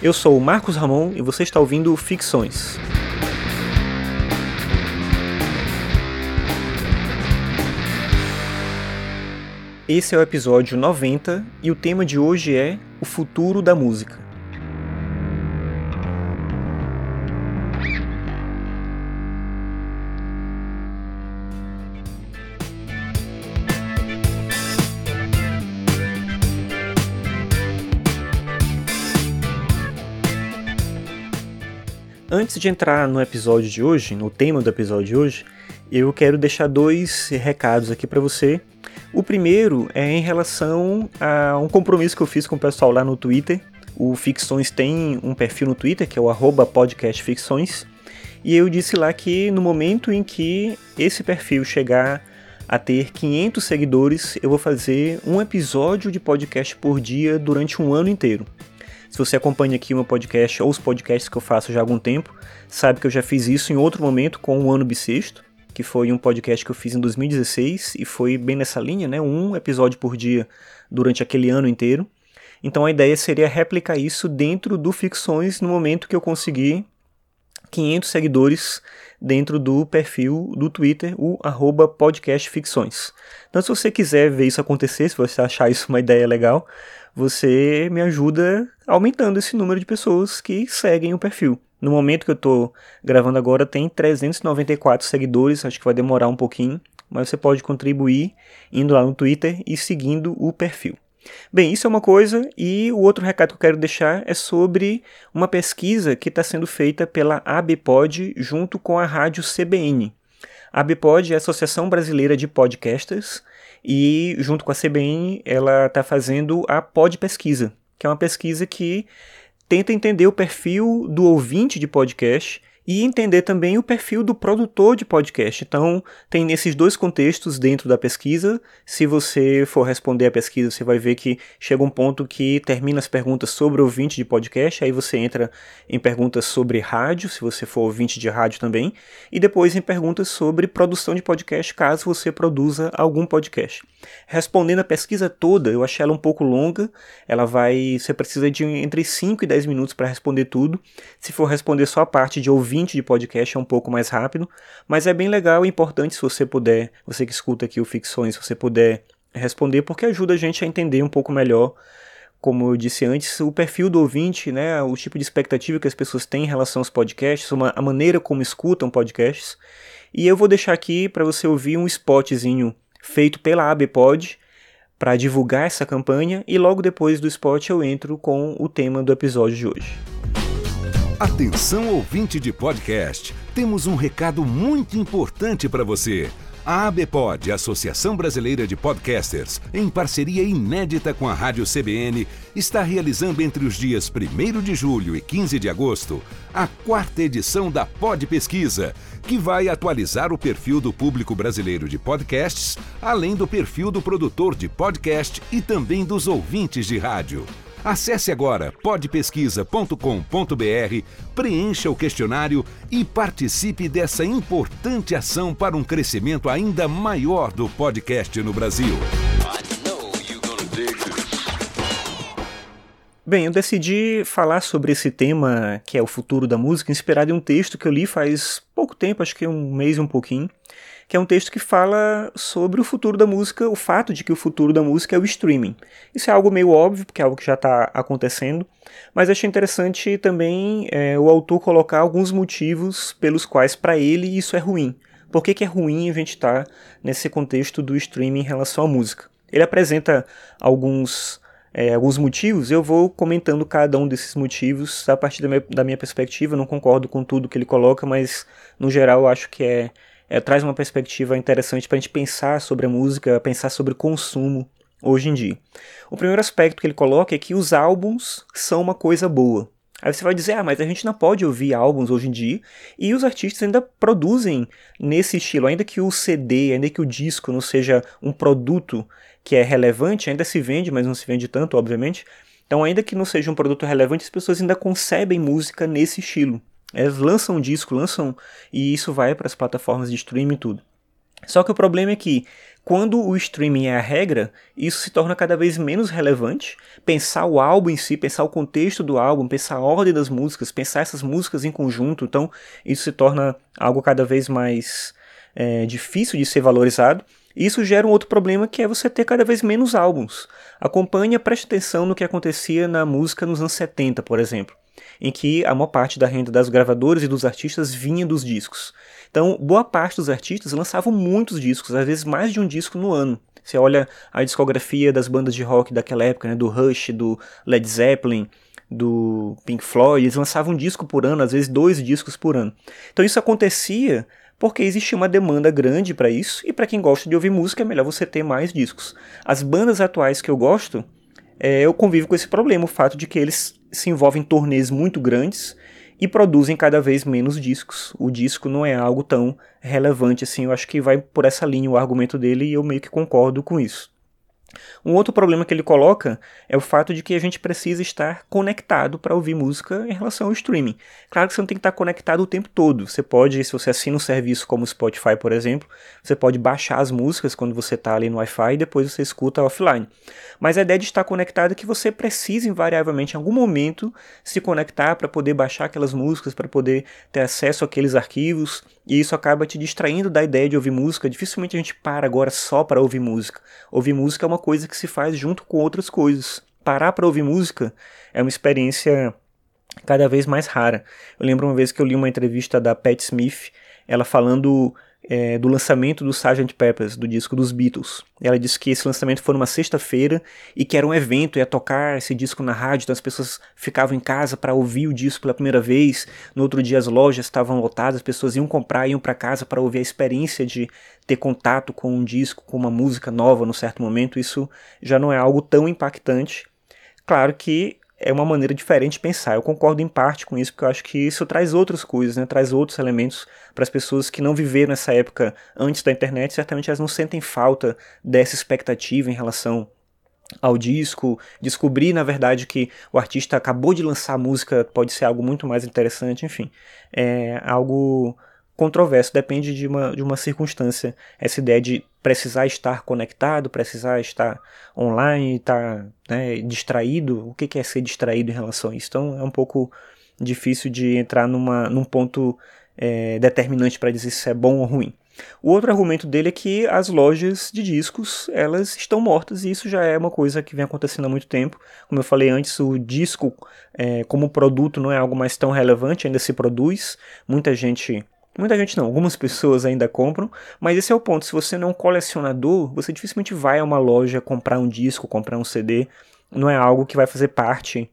Eu sou o Marcos Ramon e você está ouvindo Ficções. Esse é o episódio 90 e o tema de hoje é o futuro da música. Antes de entrar no episódio de hoje, no tema do episódio de hoje, eu quero deixar dois recados aqui para você. O primeiro é em relação a um compromisso que eu fiz com o pessoal lá no Twitter. O Ficções tem um perfil no Twitter, que é o podcastficções, e eu disse lá que no momento em que esse perfil chegar a ter 500 seguidores, eu vou fazer um episódio de podcast por dia durante um ano inteiro. Se você acompanha aqui o meu podcast ou os podcasts que eu faço já há algum tempo, sabe que eu já fiz isso em outro momento com o Ano Bissexto, que foi um podcast que eu fiz em 2016 e foi bem nessa linha, né? Um episódio por dia durante aquele ano inteiro. Então a ideia seria replicar isso dentro do Ficções no momento que eu conseguir 500 seguidores dentro do perfil do Twitter, o podcastficções. Então se você quiser ver isso acontecer, se você achar isso uma ideia legal, você me ajuda aumentando esse número de pessoas que seguem o perfil. No momento que eu estou gravando agora, tem 394 seguidores, acho que vai demorar um pouquinho, mas você pode contribuir indo lá no Twitter e seguindo o perfil. Bem, isso é uma coisa, e o outro recado que eu quero deixar é sobre uma pesquisa que está sendo feita pela ABPOD junto com a rádio CBN. A ABPOD é a Associação Brasileira de Podcasters, e junto com a CBN ela está fazendo a Pod Pesquisa, que é uma pesquisa que tenta entender o perfil do ouvinte de podcast e entender também o perfil do produtor de podcast. Então, tem esses dois contextos dentro da pesquisa. Se você for responder a pesquisa, você vai ver que chega um ponto que termina as perguntas sobre ouvinte de podcast, aí você entra em perguntas sobre rádio, se você for ouvinte de rádio também, e depois em perguntas sobre produção de podcast, caso você produza algum podcast. Respondendo a pesquisa toda, eu achei ela um pouco longa, ela vai, você precisa de entre 5 e 10 minutos para responder tudo. Se for responder só a parte de ouvinte 20 de podcast é um pouco mais rápido, mas é bem legal e importante se você puder, você que escuta aqui o Ficções, se você puder responder, porque ajuda a gente a entender um pouco melhor, como eu disse antes, o perfil do ouvinte, né, o tipo de expectativa que as pessoas têm em relação aos podcasts, uma, a maneira como escutam podcasts. E eu vou deixar aqui para você ouvir um spotzinho feito pela ABPod para divulgar essa campanha e logo depois do spot eu entro com o tema do episódio de hoje. Atenção ouvinte de podcast, temos um recado muito importante para você. A ABPOD, Associação Brasileira de Podcasters, em parceria inédita com a Rádio CBN, está realizando entre os dias 1 de julho e 15 de agosto a quarta edição da Pod Pesquisa, que vai atualizar o perfil do público brasileiro de podcasts, além do perfil do produtor de podcast e também dos ouvintes de rádio. Acesse agora podpesquisa.com.br, preencha o questionário e participe dessa importante ação para um crescimento ainda maior do podcast no Brasil. Bem, eu decidi falar sobre esse tema que é o futuro da música, inspirado em um texto que eu li faz pouco tempo, acho que um mês e um pouquinho, que é um texto que fala sobre o futuro da música, o fato de que o futuro da música é o streaming. Isso é algo meio óbvio, porque é algo que já está acontecendo, mas achei interessante também é, o autor colocar alguns motivos pelos quais, para ele, isso é ruim. Por que, que é ruim a gente estar tá nesse contexto do streaming em relação à música? Ele apresenta alguns é, alguns motivos, eu vou comentando cada um desses motivos a partir da minha, da minha perspectiva. não concordo com tudo que ele coloca, mas no geral acho que é, é, traz uma perspectiva interessante para a gente pensar sobre a música, pensar sobre consumo hoje em dia. O primeiro aspecto que ele coloca é que os álbuns são uma coisa boa. Aí você vai dizer, ah, mas a gente não pode ouvir álbuns hoje em dia, e os artistas ainda produzem nesse estilo, ainda que o CD, ainda que o disco não seja um produto que é relevante, ainda se vende, mas não se vende tanto, obviamente. Então, ainda que não seja um produto relevante, as pessoas ainda concebem música nesse estilo. Elas lançam um disco, lançam e isso vai para as plataformas de streaming e tudo. Só que o problema é que Quando o streaming é a regra, isso se torna cada vez menos relevante. Pensar o álbum em si, pensar o contexto do álbum, pensar a ordem das músicas, pensar essas músicas em conjunto, então isso se torna algo cada vez mais é, difícil de ser valorizado. Isso gera um outro problema que é você ter cada vez menos álbuns. Acompanhe, preste atenção no que acontecia na música nos anos 70, por exemplo, em que a maior parte da renda das gravadoras e dos artistas vinha dos discos. Então, boa parte dos artistas lançavam muitos discos, às vezes mais de um disco no ano. Você olha a discografia das bandas de rock daquela época, né, do Rush, do Led Zeppelin, do Pink Floyd, eles lançavam um disco por ano, às vezes dois discos por ano. Então isso acontecia porque existia uma demanda grande para isso, e para quem gosta de ouvir música é melhor você ter mais discos. As bandas atuais que eu gosto, é, eu convivo com esse problema, o fato de que eles se envolvem em turnês muito grandes e produzem cada vez menos discos. O disco não é algo tão relevante assim, eu acho que vai por essa linha o argumento dele e eu meio que concordo com isso. Um outro problema que ele coloca é o fato de que a gente precisa estar conectado para ouvir música em relação ao streaming. Claro que você não tem que estar conectado o tempo todo. Você pode, se você assina um serviço como o Spotify, por exemplo, você pode baixar as músicas quando você está ali no Wi-Fi e depois você escuta offline. Mas a ideia de estar conectado é que você precisa invariavelmente em algum momento se conectar para poder baixar aquelas músicas, para poder ter acesso àqueles arquivos, e isso acaba te distraindo da ideia de ouvir música. Dificilmente a gente para agora só para ouvir música. Ouvir música é uma coisa que se faz junto com outras coisas. Parar para ouvir música é uma experiência cada vez mais rara. Eu lembro uma vez que eu li uma entrevista da Pat Smith, ela falando é, do lançamento do Sgt. Peppers, do disco dos Beatles. Ela disse que esse lançamento foi numa sexta-feira e que era um evento, ia tocar esse disco na rádio, então as pessoas ficavam em casa para ouvir o disco pela primeira vez. No outro dia as lojas estavam lotadas, as pessoas iam comprar, iam para casa para ouvir a experiência de ter contato com um disco, com uma música nova no certo momento. Isso já não é algo tão impactante. Claro que é uma maneira diferente de pensar. Eu concordo em parte com isso, porque eu acho que isso traz outras coisas, né? traz outros elementos para as pessoas que não viveram essa época antes da internet. Certamente elas não sentem falta dessa expectativa em relação ao disco, descobrir na verdade que o artista acabou de lançar a música pode ser algo muito mais interessante, enfim, é algo controverso, depende de uma, de uma circunstância. Essa ideia de precisar estar conectado, precisar estar online, estar né, distraído, o que é ser distraído em relação a isso? Então é um pouco difícil de entrar numa, num ponto é, determinante para dizer se é bom ou ruim. O outro argumento dele é que as lojas de discos elas estão mortas e isso já é uma coisa que vem acontecendo há muito tempo. Como eu falei antes, o disco é, como produto não é algo mais tão relevante, ainda se produz. Muita gente Muita gente não, algumas pessoas ainda compram, mas esse é o ponto. Se você não é um colecionador, você dificilmente vai a uma loja comprar um disco, comprar um CD. Não é algo que vai fazer parte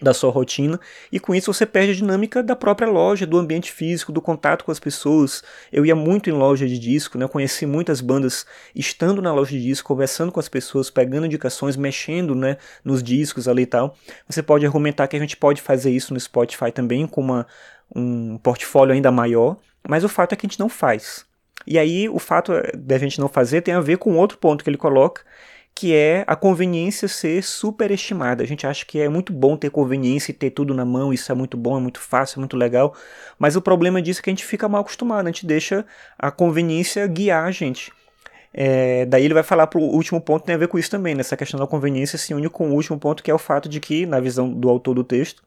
da sua rotina e com isso você perde a dinâmica da própria loja, do ambiente físico, do contato com as pessoas. Eu ia muito em loja de disco, né? Eu conheci muitas bandas estando na loja de disco, conversando com as pessoas, pegando indicações, mexendo, né, nos discos ali e tal. Você pode argumentar que a gente pode fazer isso no Spotify também com uma um portfólio ainda maior, mas o fato é que a gente não faz. E aí o fato da gente não fazer tem a ver com outro ponto que ele coloca, que é a conveniência ser superestimada. A gente acha que é muito bom ter conveniência e ter tudo na mão, isso é muito bom, é muito fácil, é muito legal, mas o problema disso é que a gente fica mal acostumado, a gente deixa a conveniência guiar a gente. É, daí ele vai falar para o último ponto, tem a ver com isso também, nessa questão da conveniência se une com o último ponto, que é o fato de que, na visão do autor do texto,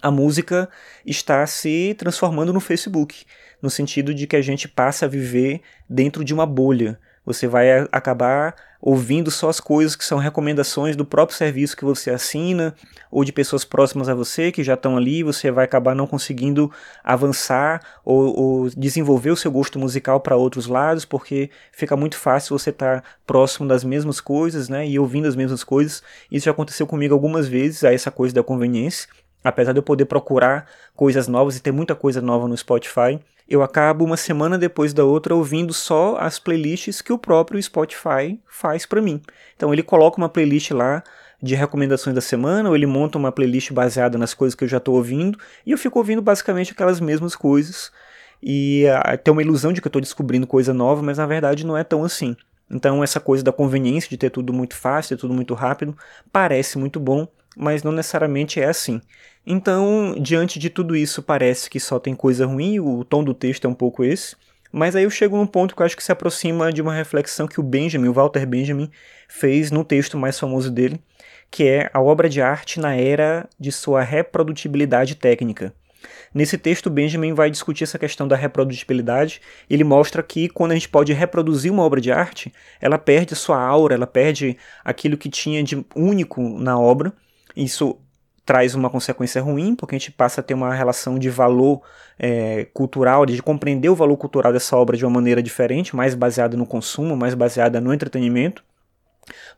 a música está se transformando no Facebook, no sentido de que a gente passa a viver dentro de uma bolha. Você vai acabar ouvindo só as coisas que são recomendações do próprio serviço que você assina ou de pessoas próximas a você que já estão ali. Você vai acabar não conseguindo avançar ou, ou desenvolver o seu gosto musical para outros lados, porque fica muito fácil você estar tá próximo das mesmas coisas né, e ouvindo as mesmas coisas. Isso já aconteceu comigo algumas vezes, a essa coisa da conveniência. Apesar de eu poder procurar coisas novas e ter muita coisa nova no Spotify, eu acabo uma semana depois da outra ouvindo só as playlists que o próprio Spotify faz para mim. Então ele coloca uma playlist lá de recomendações da semana, ou ele monta uma playlist baseada nas coisas que eu já estou ouvindo, e eu fico ouvindo basicamente aquelas mesmas coisas. E uh, tem uma ilusão de que eu estou descobrindo coisa nova, mas na verdade não é tão assim. Então essa coisa da conveniência de ter tudo muito fácil, ter tudo muito rápido, parece muito bom, mas não necessariamente é assim. Então, diante de tudo isso, parece que só tem coisa ruim, o tom do texto é um pouco esse. Mas aí eu chego num ponto que eu acho que se aproxima de uma reflexão que o Benjamin, o Walter Benjamin, fez no texto mais famoso dele, que é a obra de arte na era de sua reprodutibilidade técnica. Nesse texto, Benjamin vai discutir essa questão da reprodutibilidade. Ele mostra que quando a gente pode reproduzir uma obra de arte, ela perde sua aura, ela perde aquilo que tinha de único na obra. Isso traz uma consequência ruim, porque a gente passa a ter uma relação de valor é, cultural, de compreender o valor cultural dessa obra de uma maneira diferente, mais baseada no consumo, mais baseada no entretenimento.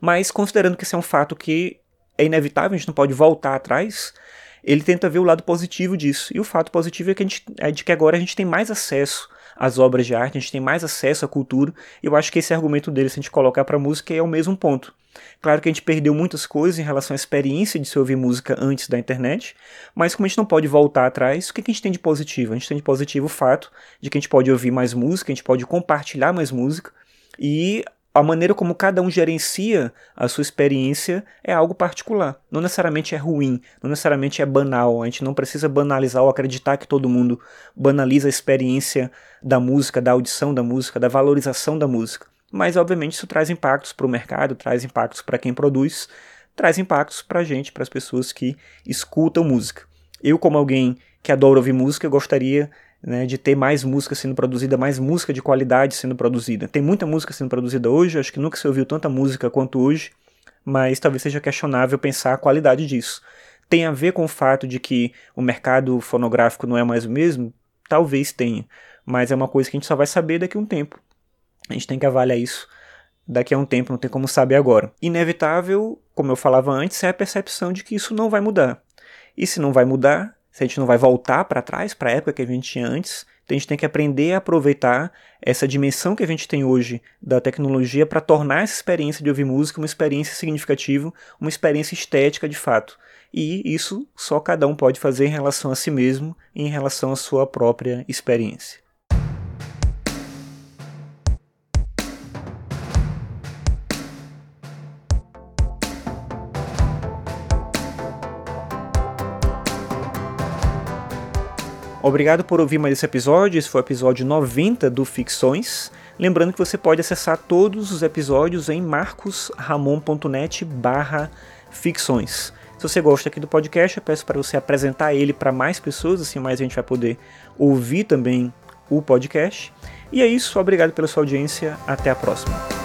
Mas considerando que esse é um fato que é inevitável, a gente não pode voltar atrás, ele tenta ver o lado positivo disso. E o fato positivo é, que a gente, é de que agora a gente tem mais acesso às obras de arte, a gente tem mais acesso à cultura. Eu acho que esse argumento dele, se a gente colocar para música, é o mesmo ponto. Claro que a gente perdeu muitas coisas em relação à experiência de se ouvir música antes da internet, mas como a gente não pode voltar atrás, o que a gente tem de positivo? A gente tem de positivo o fato de que a gente pode ouvir mais música, a gente pode compartilhar mais música, e a maneira como cada um gerencia a sua experiência é algo particular. Não necessariamente é ruim, não necessariamente é banal. A gente não precisa banalizar ou acreditar que todo mundo banaliza a experiência da música, da audição da música, da valorização da música. Mas, obviamente, isso traz impactos para o mercado, traz impactos para quem produz, traz impactos para a gente, para as pessoas que escutam música. Eu, como alguém que adora ouvir música, gostaria né, de ter mais música sendo produzida, mais música de qualidade sendo produzida. Tem muita música sendo produzida hoje, acho que nunca se ouviu tanta música quanto hoje, mas talvez seja questionável pensar a qualidade disso. Tem a ver com o fato de que o mercado fonográfico não é mais o mesmo? Talvez tenha, mas é uma coisa que a gente só vai saber daqui a um tempo. A gente tem que avaliar isso daqui a um tempo, não tem como saber agora. Inevitável, como eu falava antes, é a percepção de que isso não vai mudar. E se não vai mudar, se a gente não vai voltar para trás, para a época que a gente tinha antes, então a gente tem que aprender a aproveitar essa dimensão que a gente tem hoje da tecnologia para tornar essa experiência de ouvir música uma experiência significativa, uma experiência estética de fato. E isso só cada um pode fazer em relação a si mesmo e em relação à sua própria experiência. Obrigado por ouvir mais esse episódio. Esse foi o episódio 90 do Ficções. Lembrando que você pode acessar todos os episódios em marcosramon.net barra ficções. Se você gosta aqui do podcast, eu peço para você apresentar ele para mais pessoas, assim mais a gente vai poder ouvir também o podcast. E é isso, obrigado pela sua audiência, até a próxima.